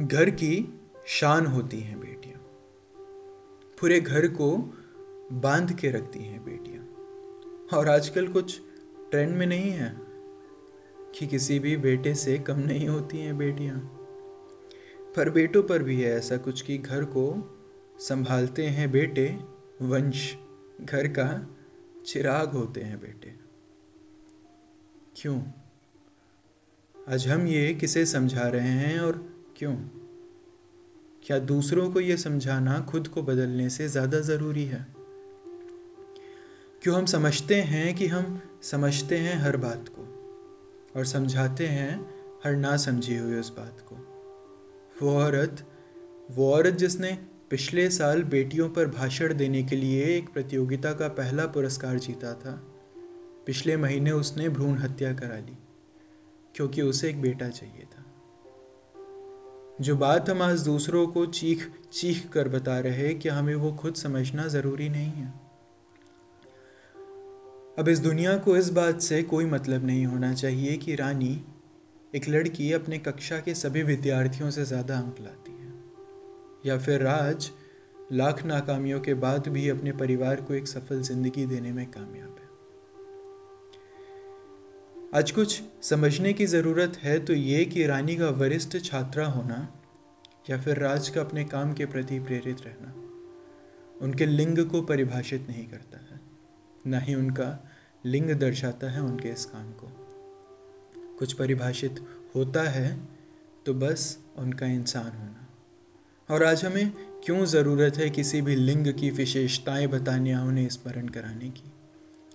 घर की शान होती हैं बेटियाँ। पूरे घर को बाँध के रखती हैं बेटियाँ। और आजकल कुछ ट्रेंड में नहीं है कि किसी भी बेटे से कम नहीं होती हैं बेटियाँ। पर बेटों पर भी है ऐसा कुछ कि घर को संभालते हैं बेटे, वंश, घर का चिराग होते हैं बेटे। क्यों? आज हम ये किसे समझा रहे हैं और क्यों? क्या दूसरों को यह समझाना खुद को बदलने से ज़्यादा ज़रूरी है? क्यों हम समझते हैं कि हम समझते हैं हर बात को, और समझाते हैं हर ना समझी हुई उस बात को? वो औरत वो औरत जिसने पिछले साल बेटियों पर भाषण देने के लिए एक प्रतियोगिता का पहला पुरस्कार जीता था, पिछले महीने उसने भ्रूण हत्या करा ली, क्योंकि उसे एक बेटा चाहिए था। जो बात हम आज दूसरों को चीख चीख कर बता रहे कि हमें वो खुद समझना ज़रूरी नहीं है। अब इस दुनिया को इस बात से कोई मतलब नहीं होना चाहिए कि रानी एक लड़की अपने कक्षा के सभी विद्यार्थियों से ज़्यादा अंक लाती है। या फिर राज लाख नाकामियों के बाद भी अपने परिवार को एक सफल ज़िंदगी देने में कामयाब आज कुछ समझने की ज़रूरत है तो ये कि रानी का वरिष्ठ छात्रा होना या फिर राज का अपने काम के प्रति प्रेरित रहना, उनके लिंग को परिभाषित नहीं करता है, ना ही उनका लिंग दर्शाता है उनके इस काम को। कुछ परिभाषित होता है तो बस उनका इंसान होना। और आज हमें क्यों ज़रूरत है किसी भी लिंग की विशेषताएँ बताने या उन्हें स्मरण कराने की?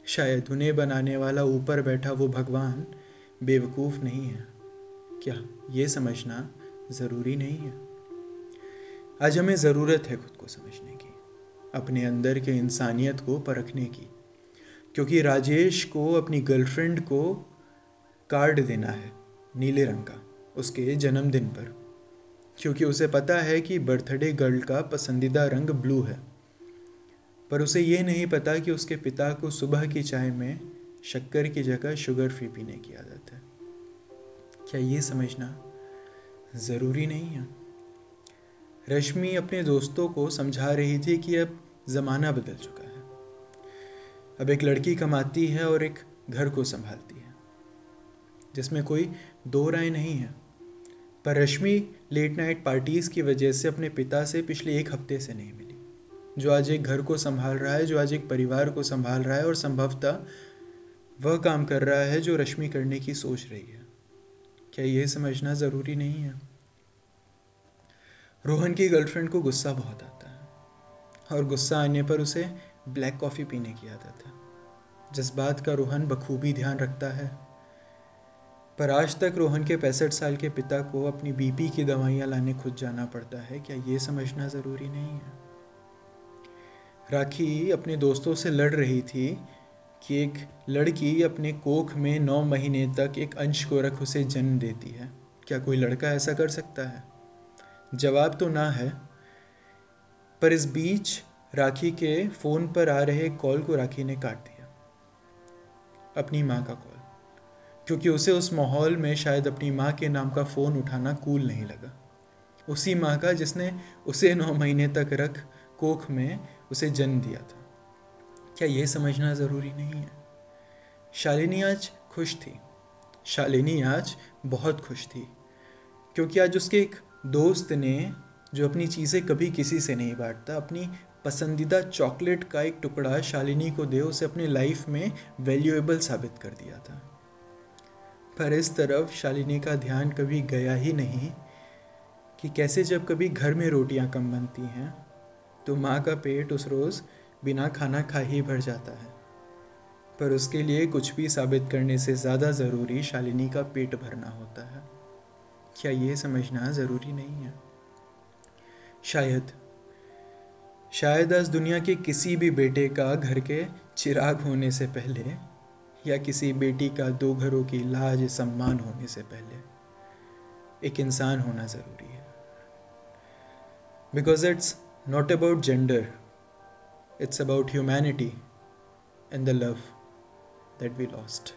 शायद उन्हें बनाने वाला ऊपर बैठा वो भगवान बेवकूफ़ नहीं है। क्या ये समझना ज़रूरी नहीं है? आज हमें ज़रूरत है खुद को समझने की, अपने अंदर के इंसानियत को परखने की, क्योंकि राजेश को, अपनी गर्लफ्रेंड को कार्ड देना है नीले रंग का उसके जन्मदिन पर, क्योंकि उसे पता है कि बर्थडे गर्ल का पसंदीदा रंग ब्लू है। पर उसे ये नहीं पता कि उसके पिता को सुबह की चाय में शक्कर की जगह शुगर फ्री पीने की आदत है। क्या ये समझना ज़रूरी नहीं है? रश्मि अपने दोस्तों को समझा रही थी कि अब ज़माना बदल चुका है। अब एक लड़की कमाती है और एक घर को संभालती है, जिसमें कोई दो राय नहीं है। पर रश्मि लेट नाइट पार्टीज़ की वजह से अपने पिता से पिछले एक हफ़्ते से नहीं मिली। जो आज एक घर को संभाल रहा है, जो आज एक परिवार को संभाल रहा है और संभवतः वह काम कर रहा है जो रश्मि करने की सोच रही है। क्या यह समझना ज़रूरी नहीं है? रोहन की गर्लफ्रेंड को गुस्सा बहुत आता है और गुस्सा आने पर उसे ब्लैक कॉफ़ी पीने की आदत है। जिस बात का रोहन बखूबी ध्यान रखता है। पर आज तक रोहन के पैंसठ साल के पिता को अपनी बीपी की दवाइयाँ लाने खुद जाना पड़ता है। क्या ये समझना ज़रूरी नहीं है? राखी अपने दोस्तों से लड़ रही थी कि एक लड़की अपने कोख में नौ महीने तक एक अंश को रख उसे जन्म देती है। क्या कोई लड़का ऐसा कर सकता है? जवाब तो ना है, पर इस बीच राखी के फ़ोन पर आ रहे कॉल को राखी ने काट दिया। अपनी माँ का कॉल, क्योंकि उसे उस माहौल में शायद अपनी माँ के नाम का फ़ोन उठाना कूल नहीं लगा। उसी माँ का जिसने उसे नौ महीने तक रख कोख में उसे जन्म दिया था। क्या यह समझना ज़रूरी नहीं है? शालिनी आज खुश थी। शालिनी आज बहुत खुश थी, क्योंकि आज उसके एक दोस्त ने, जो अपनी चीज़ें कभी किसी से नहीं बांटता, अपनी पसंदीदा चॉकलेट का एक टुकड़ा शालिनी को दे, उसे अपने लाइफ में वैल्यूएबल साबित कर दिया था। पर इस तरफ़ शालिनी का ध्यान कभी गया ही नहीं कि कैसे जब कभी घर में रोटियाँ कम बनती हैं तो माँ का पेट उस रोज़ बिना खाना खा ही भर जाता है। पर उसके लिए कुछ भी साबित करने से ज़्यादा ज़रूरी शालिनी का पेट भरना होता है। क्या ये समझना ज़रूरी नहीं है? शायद। शायद आज दुनिया के किसी भी बेटे का घर के चिराग होने से पहले या किसी बेटी का दो घरों की लाज सम्मान होने से पहले एक इंसान होना ज़रूरी है। Because it's not about gender, it's about humanity and the love that we lost.